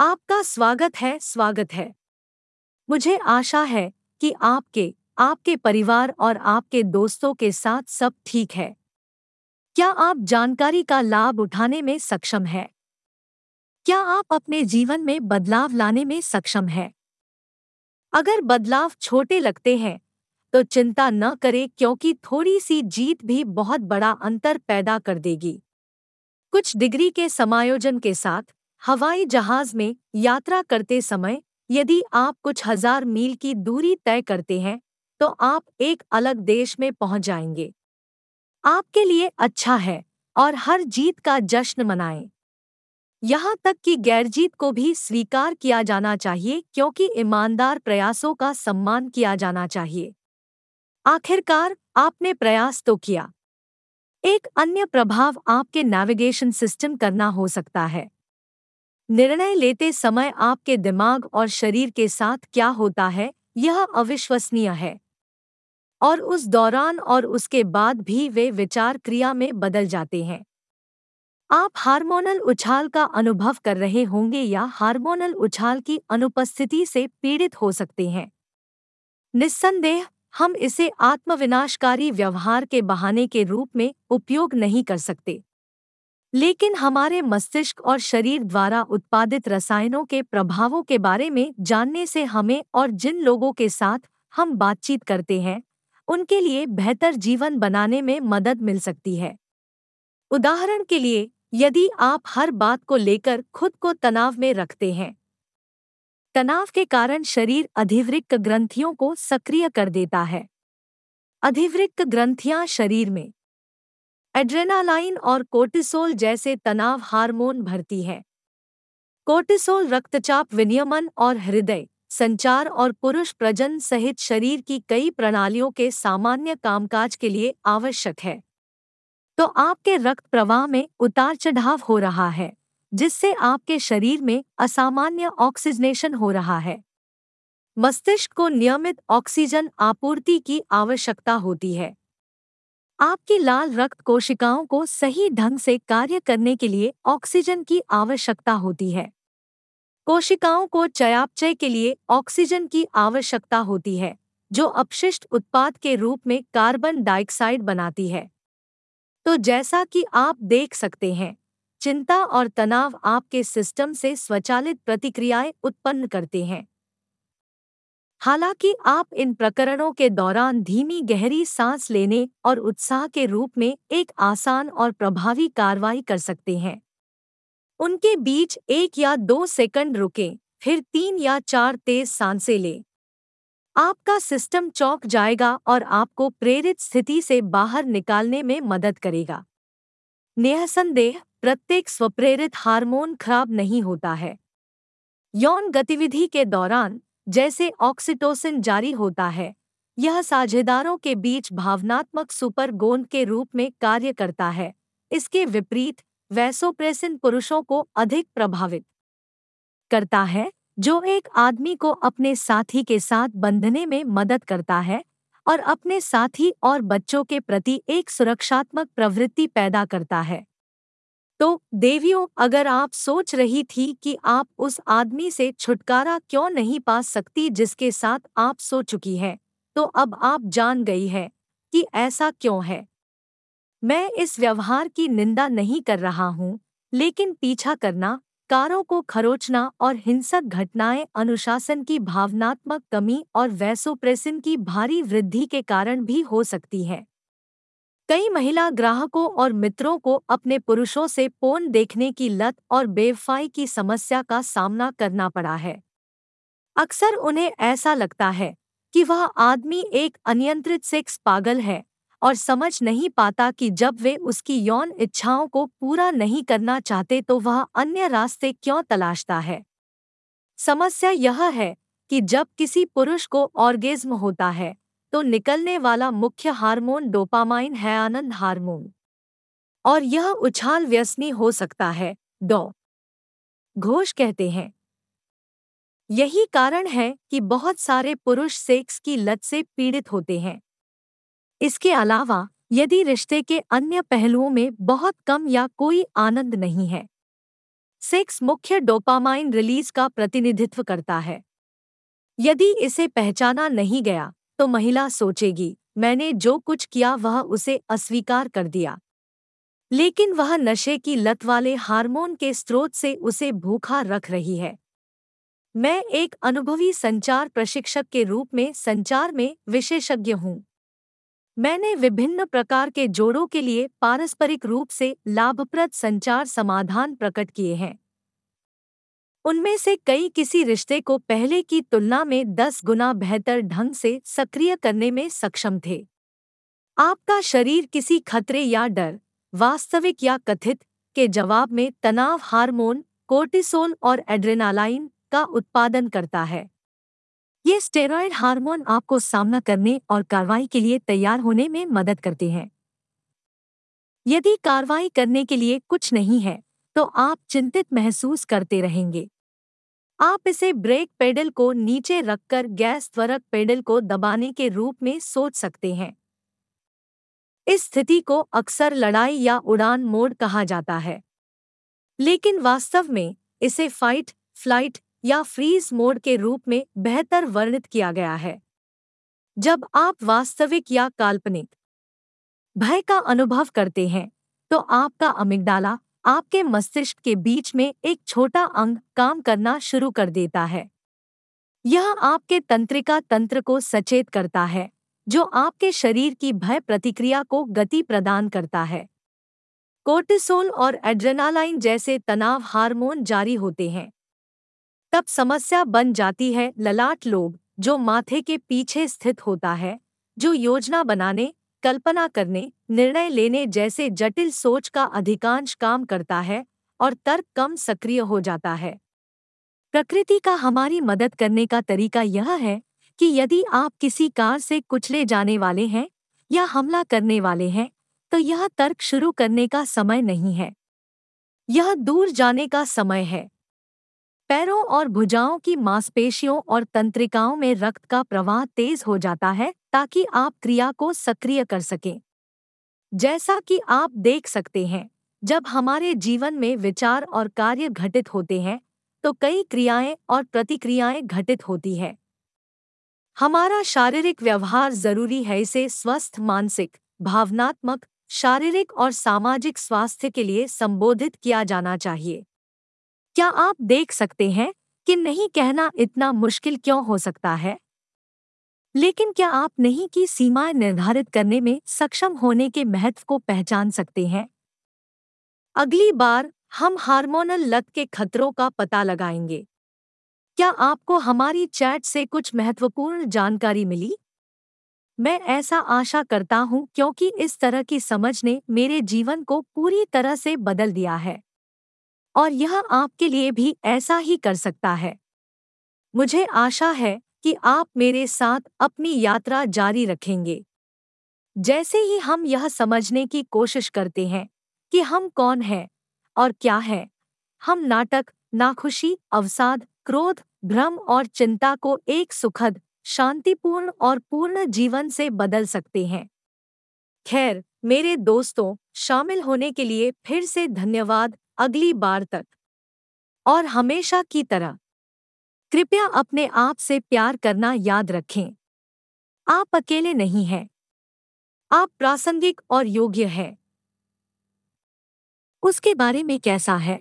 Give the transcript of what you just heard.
आपका स्वागत है स्वागत है। मुझे आशा है कि आपके आपके परिवार और आपके दोस्तों के साथ सब ठीक है। क्या आप जानकारी का लाभ उठाने में सक्षम है? क्या आप अपने जीवन में बदलाव लाने में सक्षम है? अगर बदलाव छोटे लगते हैं तो चिंता न करें क्योंकि थोड़ी सी जीत भी बहुत बड़ा अंतर पैदा कर देगी। कुछ डिग्री के समायोजन के साथ हवाई जहाज़ में यात्रा करते समय यदि आप कुछ हज़ार मील की दूरी तय करते हैं तो आप एक अलग देश में पहुँच जाएँगे। आपके लिए अच्छा है और हर जीत का जश्न मनाएँ। यहाँ तक कि गैरजीत को भी स्वीकार किया जाना चाहिए क्योंकि ईमानदार प्रयासों का सम्मान किया जाना चाहिए। आखिरकार आपने प्रयास तो किया। एक अन्य प्रभाव आपके नेविगेशन सिस्टम करना हो सकता है। निर्णय लेते समय आपके दिमाग और शरीर के साथ क्या होता है, यह अविश्वसनीय है। और उस दौरान और उसके बाद भी वे विचार क्रिया में बदल जाते हैं। आप हार्मोनल उछाल का अनुभव कर रहे होंगे या हार्मोनल उछाल की अनुपस्थिति से पीड़ित हो सकते हैं। निस्संदेह, हम इसे आत्मविनाशकारी व्यवहार के बहाने के रूप में उपयोग नहीं कर सकते। लेकिन हमारे मस्तिष्क और शरीर द्वारा उत्पादित रसायनों के प्रभावों के बारे में जानने से हमें और जिन लोगों के साथ हम बातचीत करते हैं, उनके लिए बेहतर जीवन बनाने में मदद मिल सकती है। उदाहरण के लिए, यदि आप हर बात को लेकर खुद को तनाव में रखते हैं, तनाव के कारण शरीर अधिवृक्क ग्रंथियों को सक्रिय कर देता है। अधिवृक्क ग्रंथियाँ शरीर में एड्रेनालाइन और कोर्टिसोल जैसे तनाव हार्मोन भरती है। कोर्टिसोल रक्तचाप विनियमन और हृदय, संचार और पुरुष प्रजन सहित शरीर की कई प्रणालियों के सामान्य कामकाज के लिए आवश्यक है। तो आपके रक्त प्रवाह में उतार चढ़ाव हो रहा है, जिससे आपके शरीर में असामान्य ऑक्सीजनेशन हो रहा है। मस्तिष्क को नियमित ऑक्सीजन आपूर्ति की आवश्यकता होती है। आपकी लाल रक्त कोशिकाओं को सही ढंग से कार्य करने के लिए ऑक्सीजन की आवश्यकता होती है। कोशिकाओं को चयापचय के लिए ऑक्सीजन की आवश्यकता होती है, जो अपशिष्ट उत्पाद के रूप में कार्बन डाइऑक्साइड बनाती है। तो जैसा कि आप देख सकते हैं, चिंता और तनाव आपके सिस्टम से स्वचालित प्रतिक्रियाएँ उत्पन्न करते हैं। हालाँकि आप इन प्रकरणों के दौरान धीमी गहरी सांस लेने और उत्साह के रूप में एक आसान और प्रभावी कार्रवाई कर सकते हैं। उनके बीच एक या दो सेकंड रुकें, फिर तीन या चार तेज साँसें लें। आपका सिस्टम चौंक जाएगा और आपको प्रेरित स्थिति से बाहर निकालने में मदद करेगा। निसंदेह प्रत्येक स्वप्रेरित हार्मोन खराब नहीं होता है। यौन गतिविधि के दौरान जैसे ऑक्सीटोसिन जारी होता है, यह साझेदारों के बीच भावनात्मक सुपर गोंद के रूप में कार्य करता है। इसके विपरीत, वैसोप्रेसिन पुरुषों को अधिक प्रभावित करता है, जो एक आदमी को अपने साथी के साथ बंधने में मदद करता है और अपने साथी और बच्चों के प्रति एक सुरक्षात्मक प्रवृत्ति पैदा करता है। तो देवियों, अगर आप सोच रही थी कि आप उस आदमी से छुटकारा क्यों नहीं पा सकती जिसके साथ आप सो चुकी हैं तो अब आप जान गई है कि ऐसा क्यों है। मैं इस व्यवहार की निंदा नहीं कर रहा हूँ, लेकिन पीछा करना, कारों को खरोचना और हिंसक घटनाएँ अनुशासन की भावनात्मक कमी और वैसोप्रेसिन की भारी वृद्धि के कारण भी हो सकती है। कई महिला ग्राहकों और मित्रों को अपने पुरुषों से पोन देखने की लत और बेवफाई की समस्या का सामना करना पड़ा है। अक्सर उन्हें ऐसा लगता है कि वह आदमी एक अनियंत्रित सेक्स पागल है और समझ नहीं पाता कि जब वे उसकी यौन इच्छाओं को पूरा नहीं करना चाहते तो वह अन्य रास्ते क्यों तलाशता है। समस्या यह है कि जब किसी पुरुष को ऑर्गेज्म होता है तो निकलने वाला मुख्य हार्मोन डोपामाइन है आनंद हार्मोन। और यह उछाल व्यसनी हो सकता है, डॉ। घोष कहते हैं। यही कारण है कि बहुत सारे पुरुष सेक्स की लत से पीड़ित होते हैं। इसके अलावा, यदि रिश्ते के अन्य पहलुओं में बहुत कम या कोई आनंद नहीं है, सेक्स मुख्य डोपामाइन रिलीज़ का प्रतिनिधित्व करता है। यदि इसे पहचाना नहीं गया तो महिला सोचेगी, मैंने जो कुछ किया वह उसे अस्वीकार कर दिया। लेकिन वह नशे की लत वाले हार्मोन के स्रोत से उसे भूखा रख रही है। मैं एक अनुभवी संचार प्रशिक्षक के रूप में संचार में विशेषज्ञ हूँ। मैंने विभिन्न प्रकार के जोड़ों के लिए पारस्परिक रूप से लाभप्रद संचार समाधान प्रकट किए हैं। उनमें से कई किसी रिश्ते को पहले की तुलना में दस गुना बेहतर ढंग से सक्रिय करने में सक्षम थे। आपका शरीर किसी खतरे या डर, वास्तविक या कथित, के जवाब में तनाव हार्मोन, कोर्टिसोल और एड्रेनालाइन का उत्पादन करता है। ये स्टेरॉयड हार्मोन आपको सामना करने और कार्रवाई के लिए तैयार होने में मदद करते हैं। यदि कार्रवाई करने के लिए कुछ नहीं है तो आप चिंतित महसूस करते रहेंगे। आप इसे ब्रेक पेडल को नीचे रखकर गैस त्वरक पेडल को दबाने के रूप में सोच सकते हैं। इस स्थिति को अक्सर लड़ाई या उड़ान मोड कहा जाता है। लेकिन वास्तव में इसे फाइट फ़्लाइट या फ्रीज मोड के रूप में बेहतर वर्णित किया गया है। जब आप वास्तविक या काल्पनिक भय का अनुभव करते हैं तो आपका अमिगडाला आपके मस्तिष्क के बीच में एक छोटा अंग काम करना शुरू कर देता है। यह आपके तंत्रिका तंत्र को सचेत करता है, जो आपके शरीर की भय प्रतिक्रिया को गति प्रदान करता है। कोर्टिसोल और एड्रेनालाइन जैसे तनाव हार्मोन जारी होते हैं। तब समस्या बन जाती है ललाट लोग, जो माथे के पीछे स्थित होता है, जो योजना बनाने कल्पना करने, निर्णय लेने जैसे जटिल सोच का अधिकांश काम करता है और तर्क कम सक्रिय हो जाता है। प्रकृति का हमारी मदद करने का तरीका यह है कि यदि आप किसी कार से कुचले जाने वाले हैं या हमला करने वाले हैं तो यह तर्क शुरू करने का समय नहीं है। यह दूर जाने का समय है। पैरों और भुजाओं की मांसपेशियों और तंत्रिकाओं में रक्त का प्रवाह तेज हो जाता है ताकि आप क्रिया को सक्रिय कर सकें। जैसा कि आप देख सकते हैं, जब हमारे जीवन में विचार और कार्य घटित होते हैं तो कई क्रियाएँ और प्रतिक्रियाएँ घटित होती है। हमारा शारीरिक व्यवहार ज़रूरी है इसे स्वस्थ, मानसिक, भावनात्मक, शारीरिक और सामाजिक स्वास्थ्य के लिए संबोधित किया जाना चाहिए। क्या आप देख सकते हैं कि नहीं कहना इतना मुश्किल क्यों हो सकता है? लेकिन क्या आप नहीं की सीमाएँ निर्धारित करने में सक्षम होने के महत्व को पहचान सकते हैं? अगली बार हम हार्मोनल लत के खतरों का पता लगाएँगे। क्या आपको हमारी चैट से कुछ महत्वपूर्ण जानकारी मिली? मैं ऐसा आशा करता हूँ क्योंकि इस तरह की समझ ने मेरे जीवन को पूरी तरह से बदल दिया है। और यह आपके लिए भी ऐसा ही कर सकता है। मुझे आशा है कि आप मेरे साथ अपनी यात्रा जारी रखेंगे। जैसे ही हम यह समझने की कोशिश करते हैं कि हम कौन हैं और क्या है, हम नाटक, नाखुशी, अवसाद, क्रोध, भ्रम और चिंता को एक सुखद, शांतिपूर्ण और पूर्ण जीवन से बदल सकते हैं। खैर, मेरे दोस्तों, शामिल होने के लिए फिर से धन्यवाद अगली बार तक। और हमेशा की तरह। कृपया अपने आप से प्यार करना याद रखें। आप अकेले नहीं हैं। आप प्रासंगिक और योग्य हैं। उसके बारे में कैसा है?